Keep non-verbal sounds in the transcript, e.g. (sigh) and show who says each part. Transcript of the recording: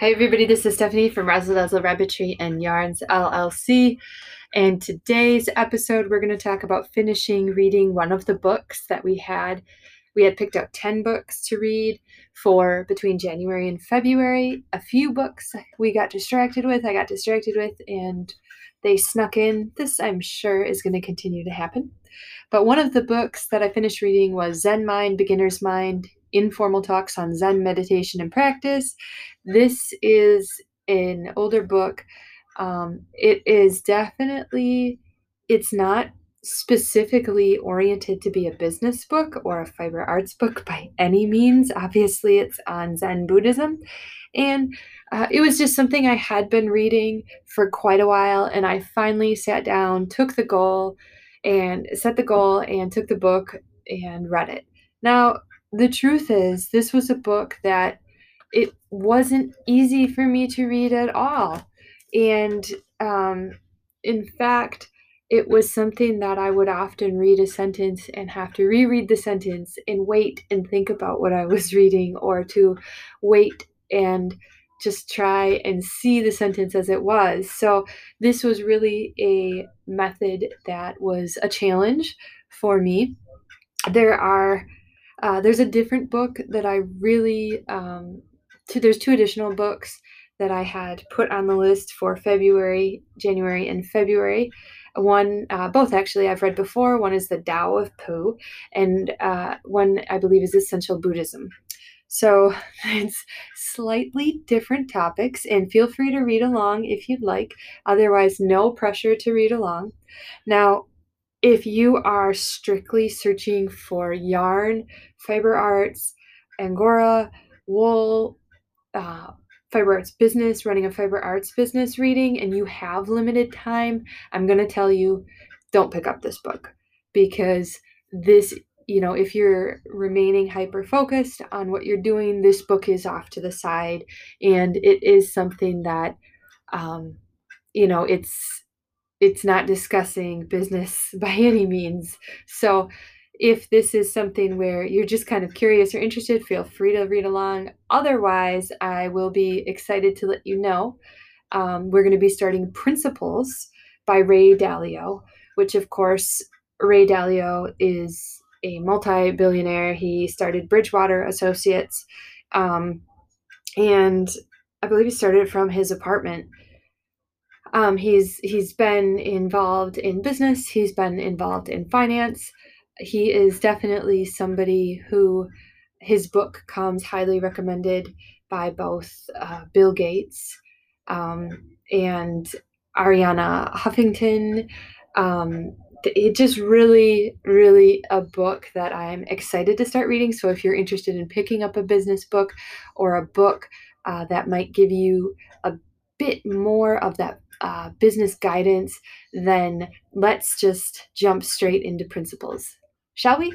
Speaker 1: Hi, everybody. This is Stephanie from Razzle Dazzle Rabbitry and Yarns LLC. And today's episode, we're going to talk about finishing reading one of the books that we had. We had picked out 10 books to read for between January and February. A few books we got distracted with, I got distracted with, and they snuck in. This, I'm sure, is going to continue to happen. But one of the books that I finished reading was Zen Mind, Beginner's Mind informal talks on Zen meditation and practice. This is an older book. Um, it is definitely, it's not specifically oriented to be a business book or a fiber arts book by any means. Obviously, it's on Zen Buddhism. And uh, it was just something I had been reading for quite a while. And I finally sat down, took the goal, and set the goal, and took the book and read it. Now, the truth is, this was a book that it wasn't easy for me to read at all. And um, in fact, it was something that I would often read a sentence and have to reread the sentence and wait and think about what I was (laughs) reading, or to wait and just try and see the sentence as it was. So, this was really a method that was a challenge for me. There are uh, there's a different book that I really, um, there's two additional books that I had put on the list for February, January, and February. One, uh, both actually, I've read before. One is the Tao of Pooh, and uh, one I believe is Essential Buddhism. So (laughs) it's slightly different topics, and feel free to read along if you'd like. Otherwise, no pressure to read along. Now, if you are strictly searching for yarn, fiber arts, angora, wool, uh, fiber arts business, running a fiber arts business reading, and you have limited time, I'm going to tell you don't pick up this book. Because this, you know, if you're remaining hyper focused on what you're doing, this book is off to the side. And it is something that, um, you know, it's it's not discussing business (laughs) by any means. So if this is something where you're just kind of curious or interested, feel free to read along. Otherwise, I will be excited to let you know. Um, we're going to be starting Principles by Ray Dalio, which, of course, Ray Dalio is a multi billionaire. He started Bridgewater Associates. Um, and I believe he started from his apartment um, he's he's been involved in business. He's been involved in finance. He is definitely somebody who his book comes highly recommended by both uh, Bill Gates um, and Arianna Huffington. Um, it just really, really a book that I'm excited to start reading. So if you're interested in picking up a business book or a book uh, that might give you a bit more of that uh, business guidance, then let's just jump straight into principles. Shall we?